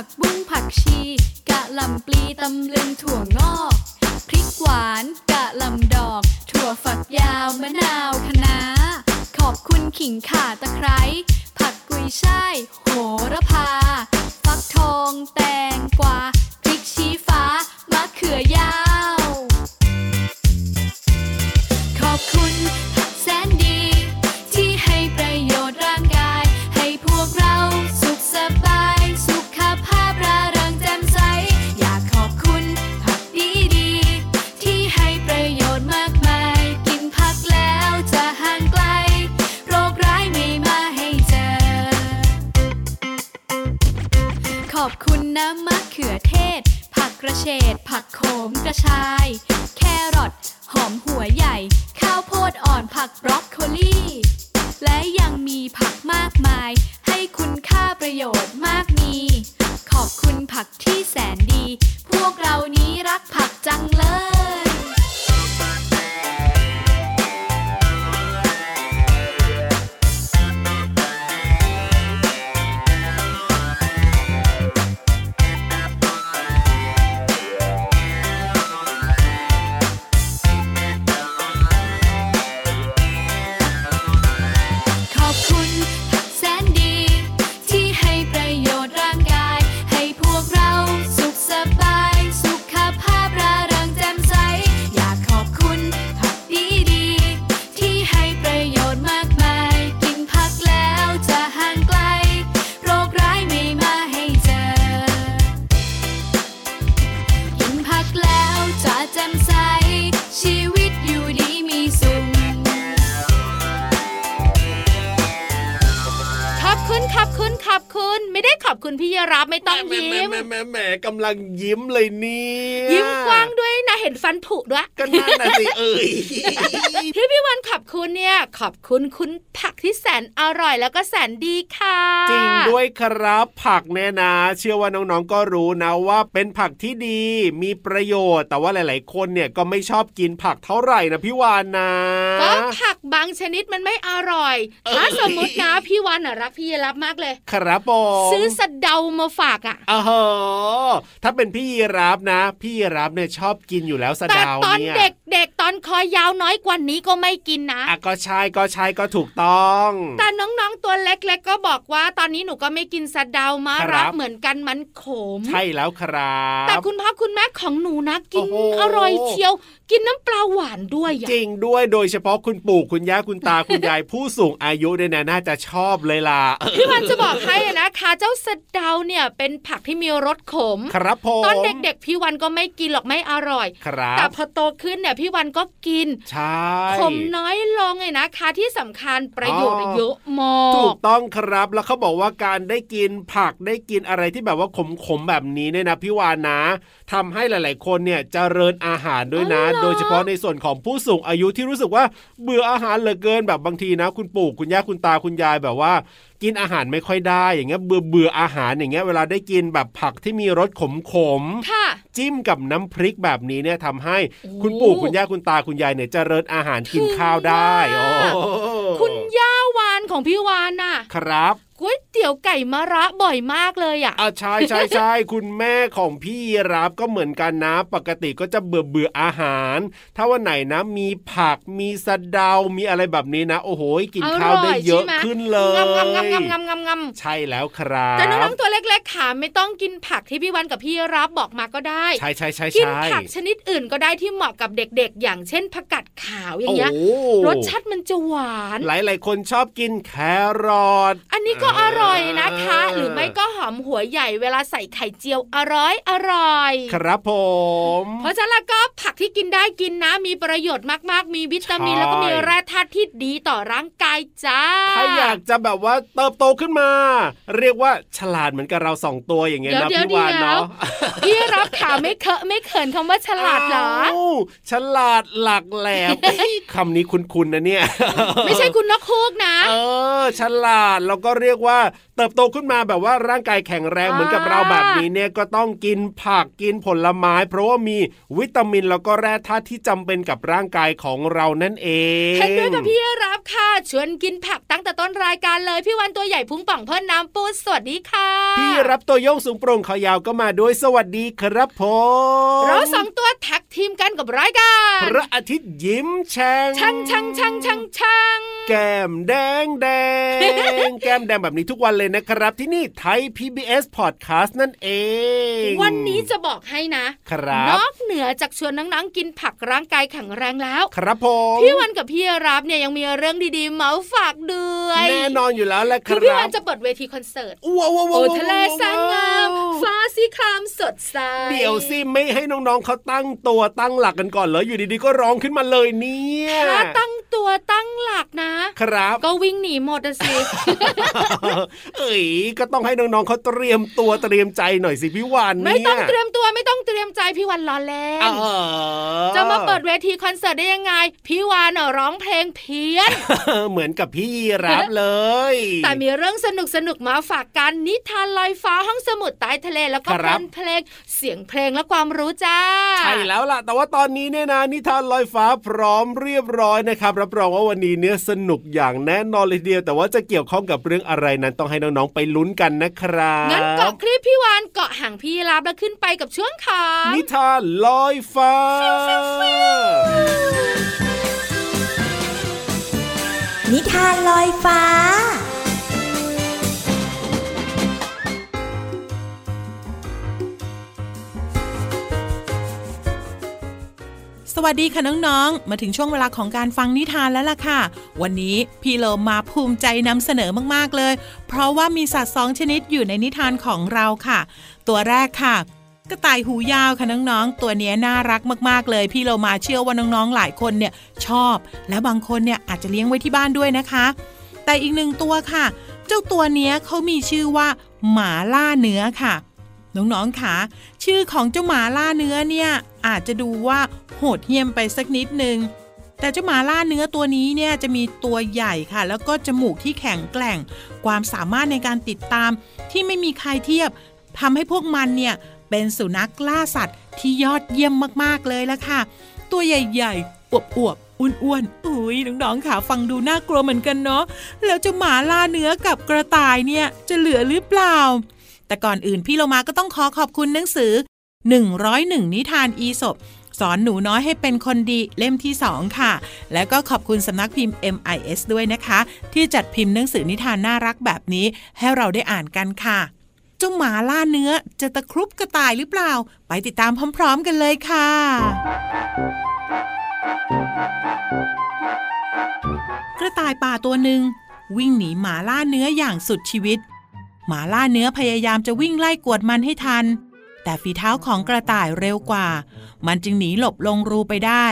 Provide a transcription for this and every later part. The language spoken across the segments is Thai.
ผักบุ้งผักชีกะหล่ำปลีตำลึงถั่วงอกพริกหวานกะหล่ำดอก ถั่วฝักยาวมะนาวคะน้าขอบคุณขิงข่าตะไคร้ผักกุยช่าย มะเขือเทศ ผักกระเฉดผักโขมกระชาย แครอทหอมหัวใหญ่ ข้าวโพดอ่อนผักบรอกโคลีและยังมีผักมากมาย ให้คุณค่าประโยชน์มากมี ขอบคุณผักที่แสนดี พวกเรานี้รักผักจังเลย มกว้างด้วยนะเห็นฟันผุด้วยก็น่าหนะสิเอ้ย พี่พี่วันขอบคุณเนี่ยขอบคุณคุณผักที่แสนอร่อยแล้วก็แสนดีค่ะ จริงด้วยครับ ผักแน่นะ เชื่อว่าน้องๆก็รู้นะว่าเป็นผักที่ดีมีประโยชน์ แต่ว่าหลาย ๆ คนเนี่ยก็ไม่ชอบกินผักเท่าไหร่นะพี่วานนะก็ผักบางชนิดมันไม่อร่อยถ้าสมมตินะพี่วานรักพี่รับมากเลย ครับผมซื้อสะเดามาฝากอะอ๋อถ้าเป็นพี่รับนะ พี่รับเนี่ยชอบกินอยู่แล้วสะเดาเนี่ยแต่ตอนเด็กๆตอนคอยาวน้อยกว่านี้ก็ไม่กินนะอะก็ใช่ก็ใช่ก็ถูกต้อง แต่น้องๆตัวเล็กๆก็บอกว่า ตอนนี้หนูก็ไม่กินสะเดามารับเหมือนกันมันขม ใช่แล้วครับ แต่คุณพ่อคุณแม่ของหนูนะกินอร่อยเชียว กินน้ำปลาหวานด้วยจริงด้วยโดยเฉพาะคุณปู่คุณย่าคุณตาคุณยายผู้สูงอายุเนี่ยน่าจะชอบเลยล่ะพี่วันจะบอกให้นะคะเจ้าสะเดาเนี่ยเป็นผักที่มีรสขม ครับผมตอนเด็กๆพี่วันก็ไม่กินหรอกไม่อร่อยครับแต่พอโตขึ้นเนี่ยพี่วันก็กินใช่ขมน้อยลงไงนะคะ ที่สำคัญประโยชน์เยอะมากถูกต้องครับแล้วเขาบอกว่าการได้กินผักได้กินอะไรที่แบบว่าขมๆแบบนี้เนี่ยนะพี่วานนะทำให้หลาย ๆ คนเนี่ยจเจริญอาหารด้วยนะ โดยเฉพาะในส่วนของผู้สูงอายุที่รู้สึกว่าเบื่ออาหารเหลือเกินแบบบางทีนะ คุณปู่คุณย่าคุณตาคุณยายแบบว่ากินอาหารไม่ค่อยได้อย่างเงี้ยเบื่อเบื่ออาหารอย่างเงี้ยเวลาได้กินแบบผักที่มีรสขมขมจิ้มกับน้ำพริกแบบนี้เนี่ยทำให้คุณปู่คุณย่าคุณตาคุณยายเนี่ยจเจริญอาหารกินข้าวได้คุณย่าวานของพี่วานน่ะ ครับ ก๋วยเตี๋ยวไก่มะระบ่อยมากเลยอะอ่าใช่ใช่ใช่คุณแม่ของพี่รับก็เหมือนกันนะ ปกติก็จะเบื่อเบื่ออาหาร ถ้าวันไหนนะ มีผักมีสะเดา มีอะไรแบบนี้นะ โอ้โหกินข้าวได้เยอะขึ้นเลยงำงำงำงำงำงำใช่แล้วครับแต่น้องๆตัวเล็กๆขาไม่ต้องกินผักที่พี่วันกับพี่รับบอกมาก็ได้ ใช่ใช่ใช่กินใช่ผักชนิดอื่นก็ได้ที่เหมาะกับเด็กๆ อย่างเช่นผักกาดขาวอย่างเงี้ยโอ้รสชาติมันจะหวาน หลายหลายๆคนชอบกินแครอทอั นนี้ก็อร่อยนะคะเออหรือไม่ก็หอมหัวใหญ่เวลาใส่ไข่เจียวอร่อยอร่อย ครับผม เพราะฉะนั้นแล้วก็ผักที่กินได้กินนะ มีประโยชน์มากๆ มีวิตามินใช่แล้วก็มีแร่ธาตุที่ดีต่อร่างกายจ้า ถ้าอยากจะแบบว่าเติบโตขึ้นมา เรียกว่าฉลาดเหมือนกับเราสองตัวอย่างเงี้ยเดี๋ยวนะเดี๋ยวพี่วานเดี๋ยวเนาะพี่รับขาไม่เคอะไม่เขินคำว่าฉลาดเหรออ้าวฉลาดหลักแหลมเอ้ยคำนี้คุ้นๆนะเนี่ย ไม่ใช่คุณนกคูกนะ เออ ฉลาดแล้วก็เรียกว่า เติบโตขึ้นมาแบบว่าร่างกายแข็งแรงอ่าเหมือนกับเราแบบนี้เนี่ยก็ต้องกินผักกินผลไม้ เพราะว่ามีวิตามินแล้วก็แร่ธาตุที่จำเป็นกับร่างกายของเรานั่นเองเห็นด้วยกับพี่รับค่ะชวนกินผักตั้งแต่ต้นรายการเลยพี่วันตัวใหญ่พุงป่องเพิ่นน้ำปูสวัสดีค่ะ พี่รับตัวโยงสูงโปร่งขายาวก็มาด้วยสวัสดีครับผมเราสองตัวแท็กทีมกันกับรายการพระอาทิตย์ยิ้มแฉ่งช่างช่างช่างช่างช่างแก้มแดงแดงแก้มแดงแบบนี้ทุกวันเลยนะครับ ที่นี่ไทย PBS Podcast นั่นเอง วันนี้จะบอกให้นะครับนอกเหนือจากชวนน้องๆกินผักร่างกายแข็งแรงแล้ว ครับผมพี่วันกับพี่รับเนี่ยยังมีเรื่องดีๆเมาฝากด้วยแน่นอนอยู่แล้วแหละคคือรับพี่วันจะเปิดเวทีคอนเสิร์ตว้าวว้าวโอ้ว้าวทะเลแสนงามฟ้าสีครามสดใสเดี๋ยวสิไม่ให้น้องๆเขาตั้งตัวตั้งหลักกันก่อนเหรออยู่ดีๆก็ร้องขึ้นมาเลยเนี่ยถ้าตั้งตัวตั้งหลักนะ ครับ ก็วิ่งหนีหมดอะสิเอ้ยก็ต้องให้น้องๆเขาเตรียมตัวเตรียมใจหน่อยสิพี่วานเนี่ยไม่ต้องเตรียมตัวไม่ต้องเตรียมใจพี่วันรอเล่เอนอจะมาเปิดเวทีคอนเสิร์ตได้ยังไงพี่วานเน่ะร้องเพลงเพี้ยน เหมือนกับพี่ยีรับเลย แต่มีเรื่องสนุกสนุกๆมาฝากกันนิทานลอยฟ้าห้องสมุดใต้ทะเลแล้วก็คเพรัลิบนเพลงเสียงเพลงและความรู้จ้าใช่แล้วล่ะ แต่ว่าตอนนี้เนี่ยนะนิทานลอยฟ้าพร้อมเรียบร้อยนะครับ รับรองว่าวันนี้เนี่ยสนุกอย่างแน่นอนเลยทีเดียว แต่ว่าจะเกี่ยวข้องกับเรื่องอะไรนั้นต้องให้น้องๆไปลุ้นกันนะครับงั้นเกาะคลิปพี่วานเกาะห่างพี่รับแล้วขึ้นไปกับช่วงขางนิทานลอยฟ้านิทานลอยฟ้า วัสดีค่ะน้องๆ มาถึงช่วงเวลาของการฟังนิทานแล้วล่ะค่ะ วันนี้พี่โลมาภูมิใจนำเสนอมากๆเลย เพราะว่ามีสัตว์สองชนิดอยู่ในนิทานของเราค่ะ ตัวแรกค่ะกระต่ายหูยาวค่ะน้องๆ ตัวนี้น่ารักมากๆเลย พี่โลมาเชื่อว่าน้องๆ หลายคนเนี่ยชอบ และบางคนเนี่ยอาจจะเลี้ยงไว้ที่บ้านด้วยนะคะ แต่อีกหนึ่งตัวค่ะ เจ้าตัวนี้เขามีชื่อว่า หมาล่าเนื้อค่ะ น้องๆค่ะชื่อของเจ้าหมาล่าเนื้อเนี่ยอาจจะดูว่าโหดเหี้ยมไปสักนิดนึงแต่เจ้าหมาล่าเนื้อตัวนี้เนี่ยจะมีตัวใหญ่ค่ะ แล้วก็จมูกที่แข็งแกร่ง ความสามารถในการติดตาม ที่ไม่มีใครเทียบทำให้พวกมันเนี่ยเป็นสุนัขล่าสัตว์ที่ยอดเยี่ยมมากๆเลยละค่ะ ตัวใหญ่ๆอวบๆอ้วนๆอุ้ยน้องๆค่ะฟังดูน่ากลัวเหมือนกันเนาะแล้วเจ้าหมาล่าเนื้อกับกระต่ายเนี่ยจะเหลือหรือเปล่า แต่ก่อนอื่นพี่โลมาก็ต้องขอขอบคุณหนังสือ 101 นิทานอีสบสอนหนูน้อยให้เป็นคนดีเล่มที่ 2 ค่ะ แล้วก็ขอบคุณสำนักพิมพ์ MIS ด้วยนะคะ ที่จัดพิมพ์หนังสือนิทานน่ารักแบบนี้ ให้เราได้อ่านกันค่ะเจ้าหมาล่าเนื้อจะตะครุบกระต่ายหรือเปล่า ไปติดตามพร้อม ๆ กันเลยค่ะกระต่ายป่าตัวหนึ่งวิ่งหนีหมาล่าเนื้ออย่างสุดชีวิต หมาล่าเนื้อพยายามจะวิ่งไล่กวดมันให้ทัน แต่ฝีเท้าของกระต่ายเร็วกว่า มันจึงหนีหลบลงรูไปได้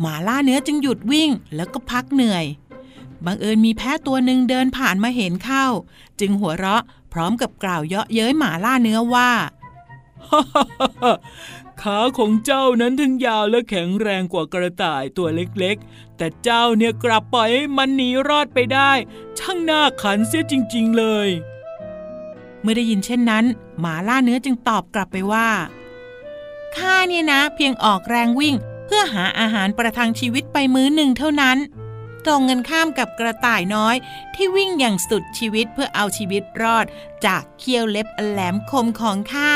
หมาล่าเนื้อจึงหยุดวิ่งแล้วก็พักเหนื่อย บังเอิญมีแพะตัวหนึ่งเดินผ่านมาเห็นเข้า จึงหัวเราะพร้อมกับกล่าวเยาะเย้ยหมาล่าเนื้อว่าขาของเจ้านั้นทั้งยาวและแข็งแรงกว่ากระต่ายตัวเล็กๆ แต่เจ้าเนี่ยกลับปล่อยให้มันหนีรอดไปได้ ช่างน่าขันเสียจริง ๆ เลย มื่อได้ยินเช่นนั้น หมาล่าเนื้อจึงตอบกลับไปว่าข้าเนี่ยนะ เพียงออกแรงวิ่ง เพื่อหาอาหารประทังชีวิตไปมื้อหนึ่งเท่านั้น ตรงกันข้ามกับกระต่ายน้อย ที่วิ่งอย่างสุดชีวิตเพื่อเอาชีวิตรอด จากเขี้ยวเล็บแหลมคมของข้า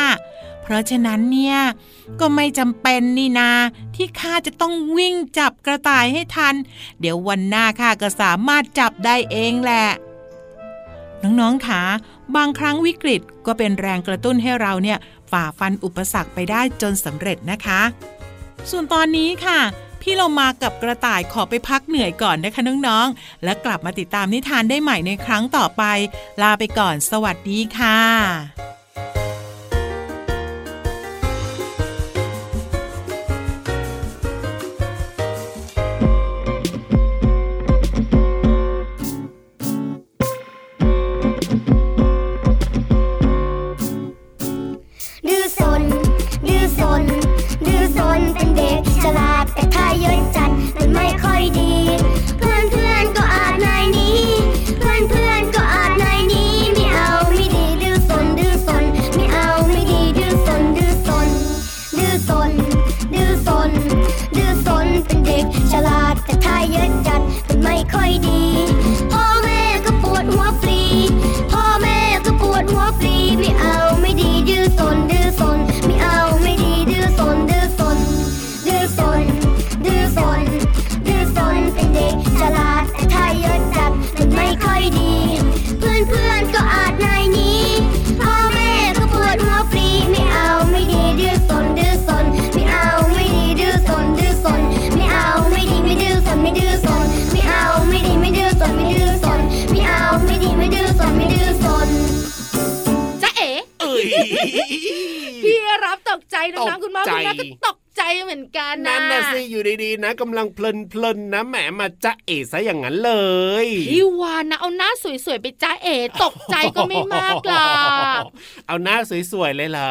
เพราะฉะนั้นเนี่ยก็ไม่จำเป็นนี่นา ที่ข้าจะต้องวิ่งจับกระต่ายให้ทัน เดี๋ยววันหน้าข้าก็สามารถจับได้เองแหละ น้องๆคะ บางครั้งวิกฤตก็เป็นแรงกระตุ้นให้เราเนี่ยฝ่าฟันอุปสรรคไปได้จนสำเร็จนะคะ ส่วนตอนนี้ค่ะ พี่เรามากับกระต่ายขอไปพักเหนื่อยก่อนนะคะน้องๆ และกลับมาติดตามนิทานได้ใหม่ในครั้งต่อไป ลาไปก่อนสวัสดีค่ะ ตกใจน้องคุณพ่อคุณแม่ก็ตก ใจเหมือนกันนะนั่นน่ะสิอยู่ดีๆนะกำลังเพลินๆนะแหมมาจะเอซะอย่างนั้นเลยพี่วานนะเอาหน้าสวยๆไปจ้าเอ๋ตกใจก็ไม่มากหรอกเอาหน้าสวยๆเลยเหรอ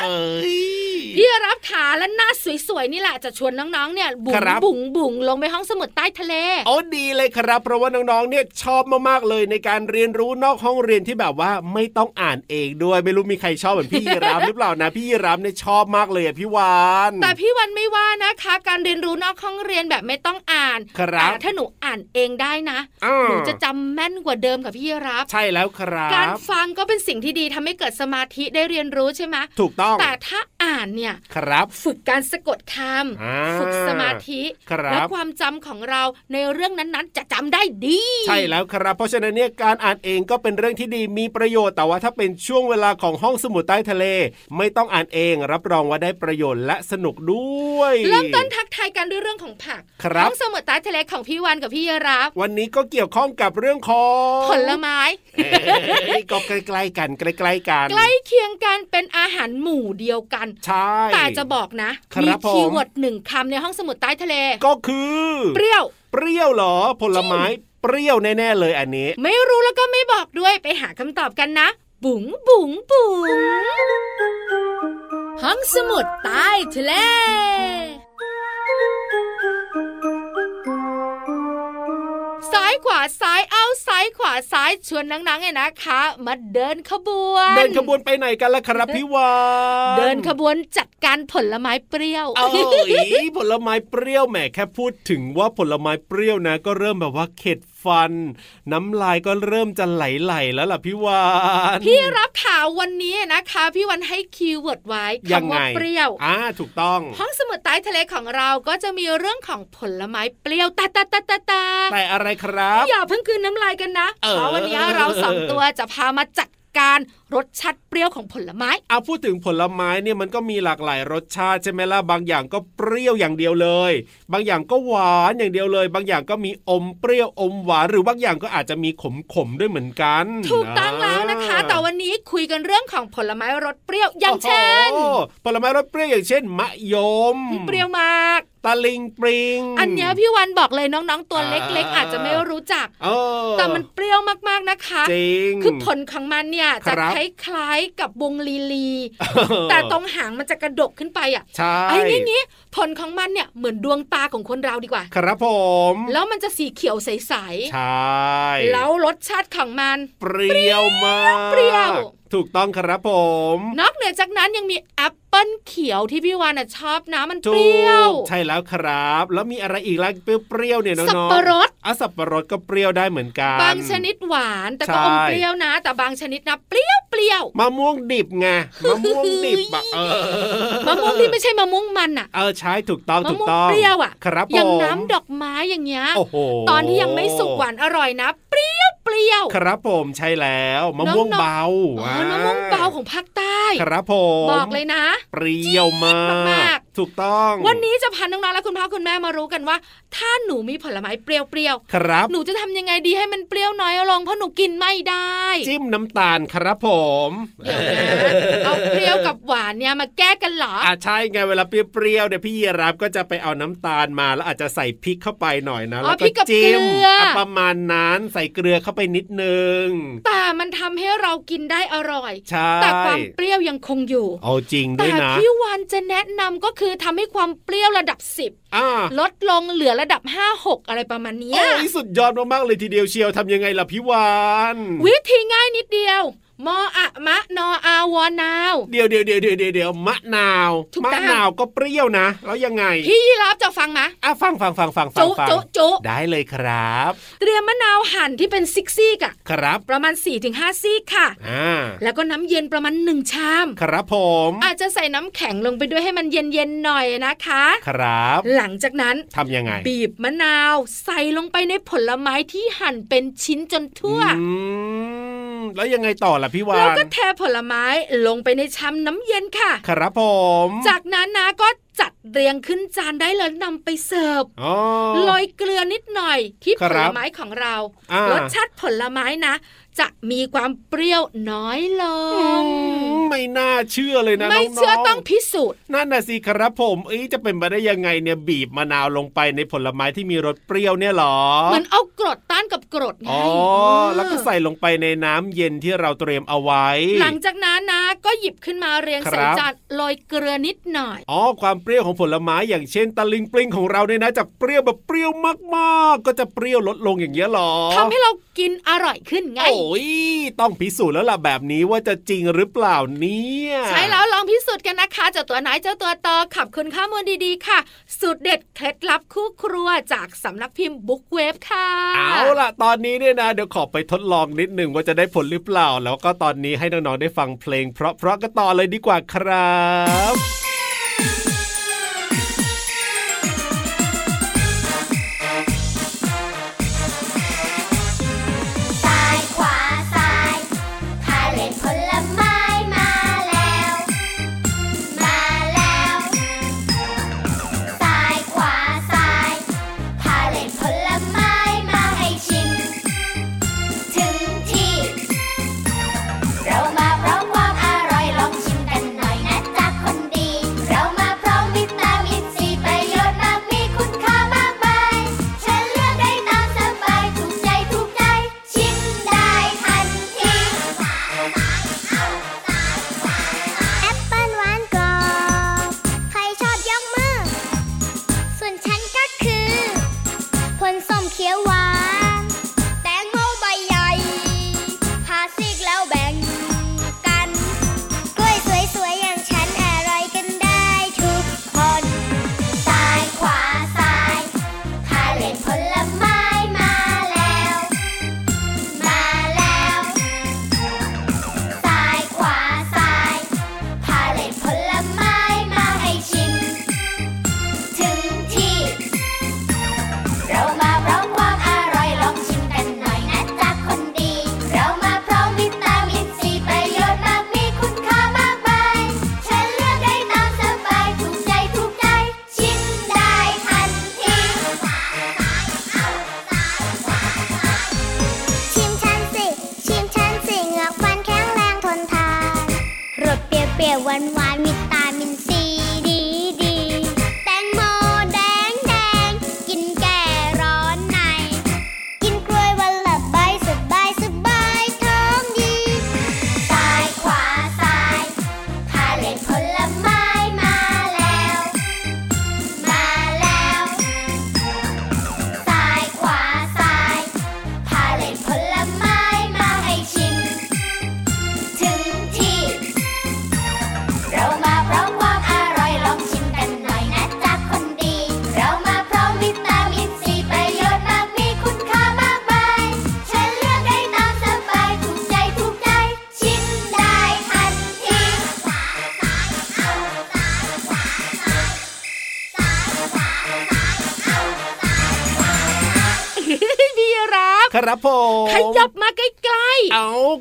เอ้ยพี่รับขาและหน้าสวยๆนี่แหละจะชวนน้องๆเนี่ยบุ๋งครับบุ๋งบุ๋งลงไปห้องสมุดใต้ทะเลโอ้ดีเลยครับ เพราะว่าน้องๆเนี่ยชอบมากๆเลยในการเรียนรู้นอกห้องเรียนที่แบบว่าไม่ต้องอ่านเองด้วยไม่รู้มีใครชอบเหมือนพี่ยีรามหรือเปล่านะ พี่ยีรามเนี่ยชอบมากเลยอะพี่วานแต่พี่วันไม่ว่านะคะ การเรียนรู้นอกห้องเรียนแบบไม่ต้องอ่านครับแต่ถ้าหนูอ่านเองได้นะอ่าหนูจะจำแม่นกว่าเดิมกับพี่รับ ใช่แล้วครับ การฟังก็เป็นสิ่งที่ดีทำให้เกิดสมาธิได้เรียนรู้ใช่ไหมถูกต้องแต่ถ้าอ่านเนี่ยครับ ฝึกการสะกดคอ่าำฝึกสมาธิครับและความจำของเราในเรื่องนั้นๆ จะจำได้ดี ใช่แล้วครับ เพราะฉะนั้นเนี่ยการอ่านเองก็เป็นเรื่องที่ดีมีประโยชน์แต่ว่าถ้าเป็นช่วงเวลาของห้องสมุดใต้ทะเล ไม่ต้องอ่านเองรับรองว่าได้ประโยชน์และสนุกด้วย เริ่มต้นทักทายกันด้วยเรื่องของผักครับห้องสมุดใต้ทะเลของพี่วันกับพี่รับ วันนี้ก็เกี่ยวข้องกับเรื่องของผลไม้เอ้ยก็ใกล้ๆกันใกล้ๆกัน ใกล้เคียงกันเป็นอาหารหมู่เดียวกันใช่แต่จะบอกนะครับมีผม keyword หนึ่งคำในห้องสมุดใต้ทะเลก็คือ เปรี้ยว เปรี้ยวเหรอ ผลไม้เปรี้ยวแน่ๆเลยอันนี้ ไม่รู้แล้วก็ไม่บอกด้วยไปหาคำตอบกันนะ บุ๋งบุ๋งบุ๋ง ห้องสมุดใต้ทะเลซ้ายขวาซ้ายเอาซ้ายขวาซ้ายชวนนังๆเนี่ยนะคะ มาเดินขบวน เดินขบวนไปไหนกันล่ะครับพี่วานเดินขบวนจัดการผลไม้เปรี้ยวเอ้ยผลไม้เปรี้ยวแหมแค่พูดถึงว่าผลไม้เปรี้ยวนะ ก็เริ่มแบบว่าเข็ดฟัน น้ำลายก็เริ่มจะไหลๆแล้วล่ะพี่วานพี่รับข่าววันนี้นะคะ พี่วันให้ keyword ไว้ยังคำไงว่าเปรี้ยวอ่าถูกต้อง ห้องสมุดใต้ทะเลของเราก็จะมีเรื่องของผลไม้เปรี้ยวแต่แต่แต่แต่แต่แต่อะไรครับ อย่าเพิ่งกลืนน้ำลายกันนะเออเพราะวันนี้เราสองตัวจะพามาจัด การรสชาติเปรี้ยวของผลไม้ เอาพูดถึงผลไม้เนี่ยมันก็มีหลากหลายรสชาติใช่ไหมล่ะบางอย่างก็เปรี้ยวอย่างเดียวเลย บางอย่างก็หวานอย่างเดียวเลย บางอย่างก็มีอมเปรี้ยวอมหวานหรือบางอย่างก็อาจจะมีขมขมๆด้วยเหมือนกัน ถูกต้องแล้วนะคะ แต่วันนี้คุยกันเรื่องของผลไม้รสเปรี้ยวอย่างเช่นโอ้โหผลไม้รสเปรี้ยวอย่างเช่น มะยม เปรี้ยวมาก ตะลิงปริง อันเนี้ยพี่วันบอกเลยน้องๆ ตัวเล็กๆอ่าอาจจะไม่รู้จักเออแต่มันเปรี้ยวมากๆนะคะจริงคือผลของมันเนี่ยจะครับคล้ายๆกับวงลีลี แต่ตรงหางมันจะกระดกขึ้นไปอะใช่ไอ้นี่งี้ผลของมันเนี่ยเหมือนดวงตาของคนเราดีกว่า ครับผม แล้วมันจะสีเขียวใสใช่ๆแล้วรสชาติของมัน เปรี้ยวมากเปรี้ยว ถูกต้องครับผม นอกเหนือจากนั้นยังมีแอปเปิ้ลเขียวที่พี่วานน่ะชอบนะมันเปถูรี้ยวกใช่แล้วครับ แล้วมีอะไรอีกล่ะเปรี้ยวๆเนี่ยน้องๆสับปะรดอะสับปะรดก็เปรี้ยวได้เหมือนกัน บางชนิดหวานแต่ก็ใช่อมเปรี้ยวนะ แต่บางชนิดนะเปรี้ยวเป รี้ยวมะม่วงดิบไงมะม่วงดิบอะเออมะม่วงที่ไม่ใช่มะม่วงมันอะเออใช่ถูกต้องมะถูกม่วงต้องเปรี้ยวอะครับผมอย่างน้ำดอกไม้อย่างเงี้ยโอ้โหตอนที่ยังไม่สุกหวานอร่อยนะ เปรี้ยวเปรี้ยวครับผมใช่แล้วมะม่วงน้องๆเบาอ๋อมะม่วงเบาของภาคใต้ ครับผมบอกเลยนะ เปรี้ยวมากมาก ถูกต้อง วันนี้จะพาน้องๆและคุณพ่อคุณแม่มารู้กันว่า ถ้าหนูมีผลไม้เปรี้ยวครับๆหนูจะทำยังไงดีให้มันเปรี้ยวน้อยลงเพราะหนูกินไม่ได้ จิ้มน้ำตาลครับผมเดี๋ยวนะเอาเปรี้ยวกับหวานเนี่ยมาแก้กันเหรออะใช่ไงเวลาเปรี้ยวๆเนี่ยพี่ยีรับก็จะไปเอาน้ำตาลมาแล้วอาจจะใส่พริกเข้าไปหน่อยนะอ๋อแล้วพริกกับจิ้มเกลืออะประมาณนั้นใส่เกลือเข้าไปนิดนึง แต่มันทำให้เรากินได้อร่อยใช่แต่ความเปรี้ยวยังคงอยู่ เอาจริงด้แต่วยนะพี่วานจะแนะนำก็คือทำให้ความเปรี้ยวระดับอ่า10ลดลงเหลือระดับ 5 6 อะไรประมาณเนี้ยโอ้ยสุดยอดมากๆเลยทีเดียวเชียวทำยังไงล่ะพี่วาน วิธีง่ายนิดเดียว มออะมะนออาวอนาว เดี๋ยวเดี๋ยวเดี๋ยวเดี๋ยวเดี๋ยวเดี๋ยวมะนาวถูกมะต้องนาวก็เปรี้ยวนะ แล้วยังไง พี่ยีรับจะฟังมะอะฟังฟังฟังฟังฟังจุฟังจุจุได้เลยครับ เตรียมมะนาวหั่นที่เป็นซิกซี่กะครับ ประมาณ4-5ซี่ค่ะอ่าแล้วก็น้ำเย็นประมาณ1ชาม ครับผม อาจจะใส่น้ำแข็งลงไปด้วยให้มันเย็นๆหน่อยนะคะ ครับ หลังจากนั้นทำยังไง บีบมะนาว ใส่ลงไปในผลไม้ที่หั่นเป็นชิ้นจนทั่วอืม แล้วยังไงต่อล่ะพี่วาแล้วนก็เทผลไม้ลงไปในชามน้ำเย็นค่ะ ครับผม จากนั้นนะก็จัดเรียงขึ้นจานได้เลยนำไปเสิร์ฟอ๋อโรยเกลือนิดหน่อยที่ครัผบลไม้ของเราอ่ารสชาติผลไม้นะ จะมีความเปรี้ยวน้อยลอืงมไม่น่าเชื่อเลยนะไม่น้องๆเชื่อต้องพิสูจน์นั่นน่ะสิครับผมเอ้ยจะเป็นไปได้ยังไงเนี่ยบีบมะนาวลงไปในผลไม้ที่มีรสเปรี้ยวเนี่ยเหรอเหมือนเอากรดต้านกับกรดไงอ๋อเแล้วก็ใส่ลงไปในน้ำเย็นที่เราเตรียมเอาไว้ หลังจากนั้นนะก็หยิบขึ้นมาเรียงคใส่รับจานโรยเกลือนิดหน่อยอ๋อความเปรี้ยวของผลไม้อย่างเช่นตะลิงปลิงของเราเนี่ยนะจากเปรี้ยวแบบเปรี้ยวมากๆ ก็จะเปรี้ยวลดลงอย่างเงี้ยเหรอทำให้เรากินอร่อยขึ้นไงโอ้ยต้องพิสูจน์แล้วล่ะแบบนี้ว่าจะจริงหรือเปล่าเนี่ยใช่แล้วลองพิสูจน์กันนะคะเจ้าตัวไหนเจ้าตัวต่อขับคุณข้อมูลดีๆค่ะสูตรเด็ดเคล็ดลับคู่ครัวจากสำนักพิมพ์บุ๊กเวฟค่ะ เอาล่ะ ตอนนี้เนี่ยนะเดี๋ยวขอไปทดลองนิดหนึ่งว่าจะได้ผลหรือเปล่า แล้วก็ตอนนี้ให้น้องๆได้ฟังเพลง เพราะๆก็ต่อเลยดีกว่าครับ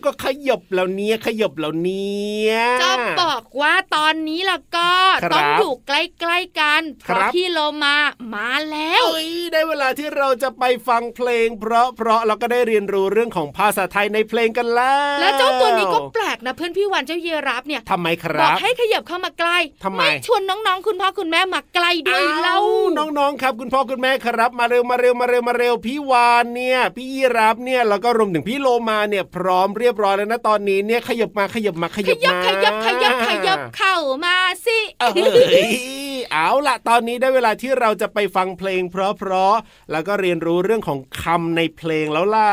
ก็ขยบแล้วเนี่ยขยบแล้วเนี่ยๆจะบอกว่าตอนนี้ล่ะก็ครับต้องอยู่ใกล้ๆกันเพครัราะบพี่โลมามาแล้วเอ้ยได้เวลาที่เราจะไปฟังเพลง เพราะเพราะเราก็ได้เรียนรู้เรื่องของภาษาไทยในเพลงกันแล้ว แล้วเจ้าตัวนี้ก็แปลกนะเพื่อนพี่วันเจ้าเยรับเนี่ยทำไมคบรัอกบให้ขยับเข้ามาใกล้ทำไมชวนน้องๆ คุณพ่อคุณแม่มาใกล้ด้วยเล่าอ้น้องๆครับ คุณพ่อคุณแม่ครับ มาเร็วมาเร็วมาเร็วมาเร็วพี่วานเนี่ย พี่ยีรับเนี่ยแล้วก็รวมถึงพี่โลมาเนี่ยพร้อมเรียบร้อยแล้วนะตอนนี้เนี่ยขยับมาขยับมาขขยับยับมาขยับขยับขยับเข้ามาสิเอ้ยเอาล่ะตอนนี้ได้เวลาที่เราจะไปฟังเพลง เพราะๆแล้วก็เรียนรู้เรื่องของคำในเพลงแล้วล่ะ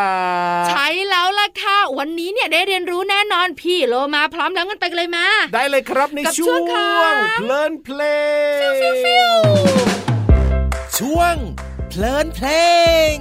ใช่แล้วล่ะค่ะวันนี้เนี่ยได้เรียนรู้แน่นอนพี่โลมาพร้อมแล้วกันไปกันเลยมา ได้เลยครับในกับช่ช่ววงงของเพลินเพลงช่วงเพลินเพลง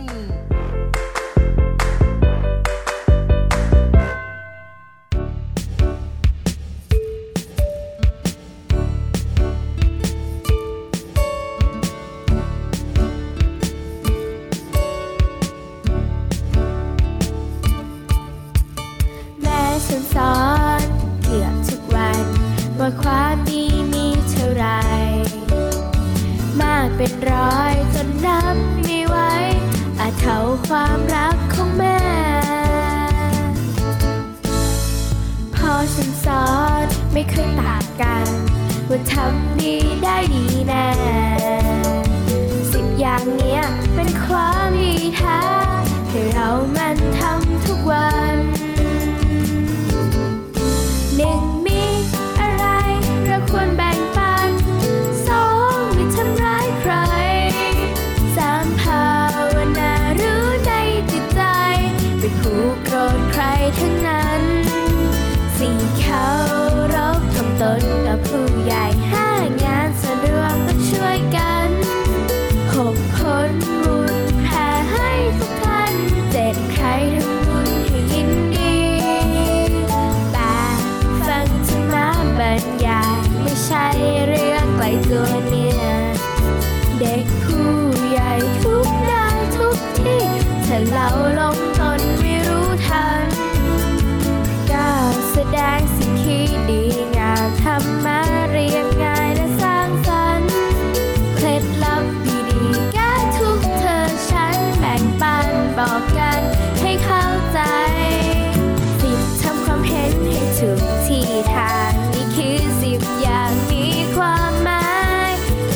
ว่าทำดีได้ดีแน่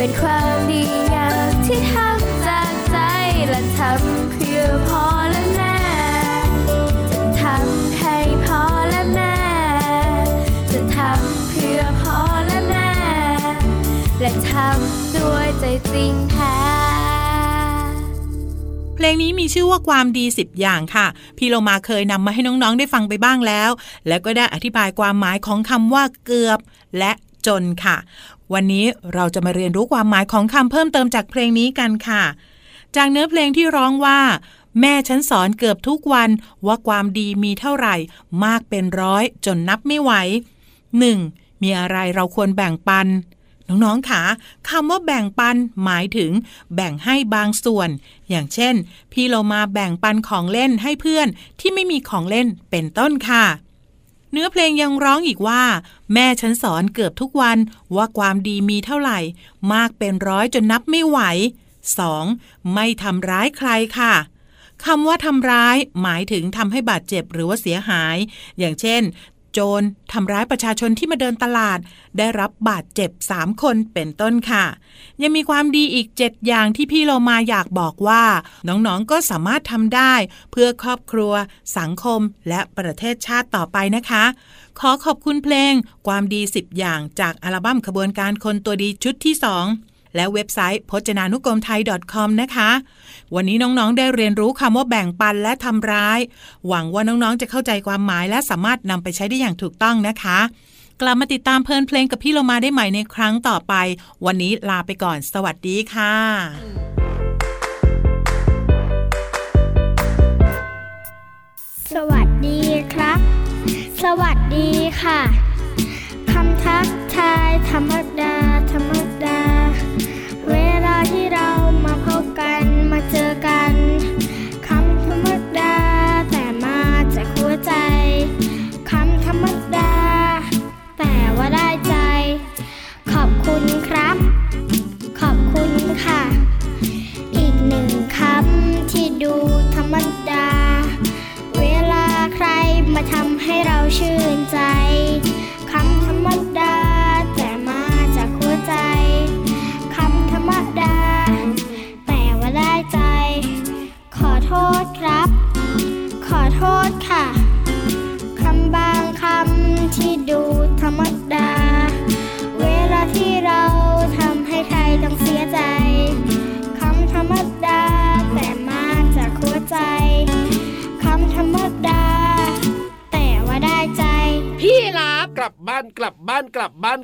เป็นความดีงามที่ทำจากใจและทำเพื่อพ่อและแม่จะทำให้พ่อและแม่จะทำเพื่อพ่อและแม่ และทำด้วยใจจริงแท้เพลงนี้มีชื่อว่าความดี 10 อย่างค่ะ พี่โลมาเคยนำมาให้น้องๆได้ฟังไปบ้างแล้ว แล้วก็ได้อธิบายความหมายของคำว่าเกือบ และจนค่ะ วันนี้เราจะมาเรียนรู้ความหมายของคำเพิ่มเติมจากเพลงนี้กันค่ะ จากเนื้อเพลงที่ร้องว่า แม่ฉันสอนเกือบทุกวันว่าความดีมีเท่าไหร่ มากเป็นร้อยจนนับไม่ไหว 1. มีอะไรเราควรแบ่งปัน น้องๆค่ะคำว่าแบ่งปันหมายถึง แบ่งให้บางส่วน อย่างเช่น พี่เรามาแบ่งปันของเล่นให้เพื่อนที่ไม่มีของเล่นเป็นต้นค่ะ เนื้อเพลงยังร้องอีกว่า แม่ฉันสอนเกือบทุกวันว่าความดีมีเท่าไหร่ มากเป็นร้อยจนนับไม่ไหว 2. ไม่ทำร้ายใครค่ะคำว่าทำร้ายหมายถึงทำให้บาดเจ็บหรือว่าเสียหาย อย่างเช่น โจรทำร้ายประชาชนที่มาเดินตลาด ได้รับบาดเจ็บ 3 คนเป็นต้นค่ะ ยังมีความดีอีก 7 อย่างที่พี่โลมาอยากบอกว่า น้องๆก็สามารถทำได้ เพื่อครอบครัว สังคมและประเทศชาติต่อไปนะคะ ขอขอบคุณเพลงความดี 10 อย่างจากอัลบั้มขบวนการคนตัวดีชุดที่ 2 และเว็บไซต์พจนานุกรมไทย .com นะคะ วันนี้น้องๆได้เรียนรู้คำว่าแบ่งปันและทำร้าย หวังว่าน้องๆจะเข้าใจความหมายและสามารถนำไปใช้ได้อย่างถูกต้องนะคะกลับมาติดตามเพลินเพลงกับพี่โลมาได้ใหม่ในครั้งต่อไป วันนี้ลาไปก่อน สวัสดีค่ะ สวัสดีครับ สวัสดีค่ะ คำทักทายธรรมดา ธรรมดา เรามาพบกันมาเจอกันคำธรรมดา แต่มาจากหัวใจคำธรรมดา แต่ว่าได้ใจ ขอบคุณครับ ขอบคุณค่ะ อีกหนึ่งคำที่ดูธรรมดา เวลาใครมาทำให้เราชื่นใจ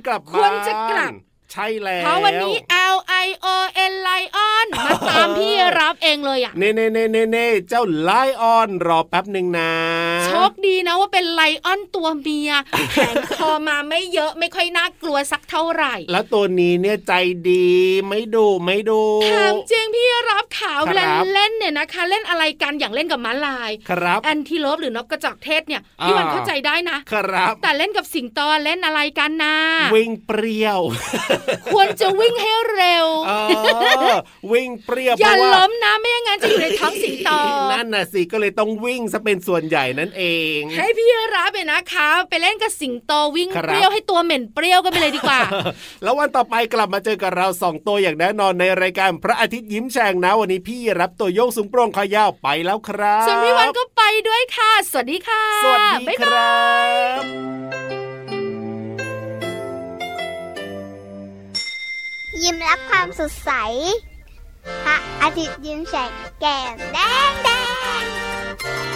กลับบ้านกลับควบ้ารนจะกลับใช่แล้วเพราะวันนี้ L I O N Lion มา ตามพี่รับเองเลยอะเน่เน่เน่เน่เน่เจ้าไลออนรอแป๊บหนึ่งนะโชคดีนะว่าเป็นไลออนตัวเมียแขนคอมาไม่เยอะไม่ค่อยน่ากลัวสักเท่าไหร่ แล้วตัวนี้เนี่ยใจดีไม่ดูไม่ดูถามจริงพี่รับขาวครับเวลาเล่นเนี่ยนะคะ เล่นอะไรกันอย่างเล่นกับม้าลายครับแอนทีโลปหรือนกกระจอกเทศเนี่ยพี่วันอ่าเข้าใจได้นะครับ แต่เล่นกับสิงโตเล่นอะไรกันนะวิ่งเปรี้ยว ควรจะวิ่งให้เร็วเออวิ่งเปรี้ยวอย่าเพระว่ล้มนะไม่อย่างนั้นจะอยู่ในท้องสิงโตนั่นน่ะสิก็เลยต้องวิ่งซะเป็นส่วนใหญ่นั่นเอง ให้พี่รับเนี่ยนะคะ ไปเล่นกับสิงโตวิ่งครับเปรี้ยวให้ตัวเหม็นเปรี้ยวกันไปเลยดีกว่า แล้ววันต่อไปกลับมาเจอกับเราสองตัวอย่างแน่นอนในรายการพระอาทิตย์ยิ้มแฉ่งนะวันนี้พี่รับตัวโยงสูงโปร่งคอยาวไปแล้วครับส่วนพี่วันก็ไปด้วยค่ะ สวัสดีค่ะ สวัสดีบ๊ายคบายรับยิ้มรับความสดใส 把阿蝶变成干干净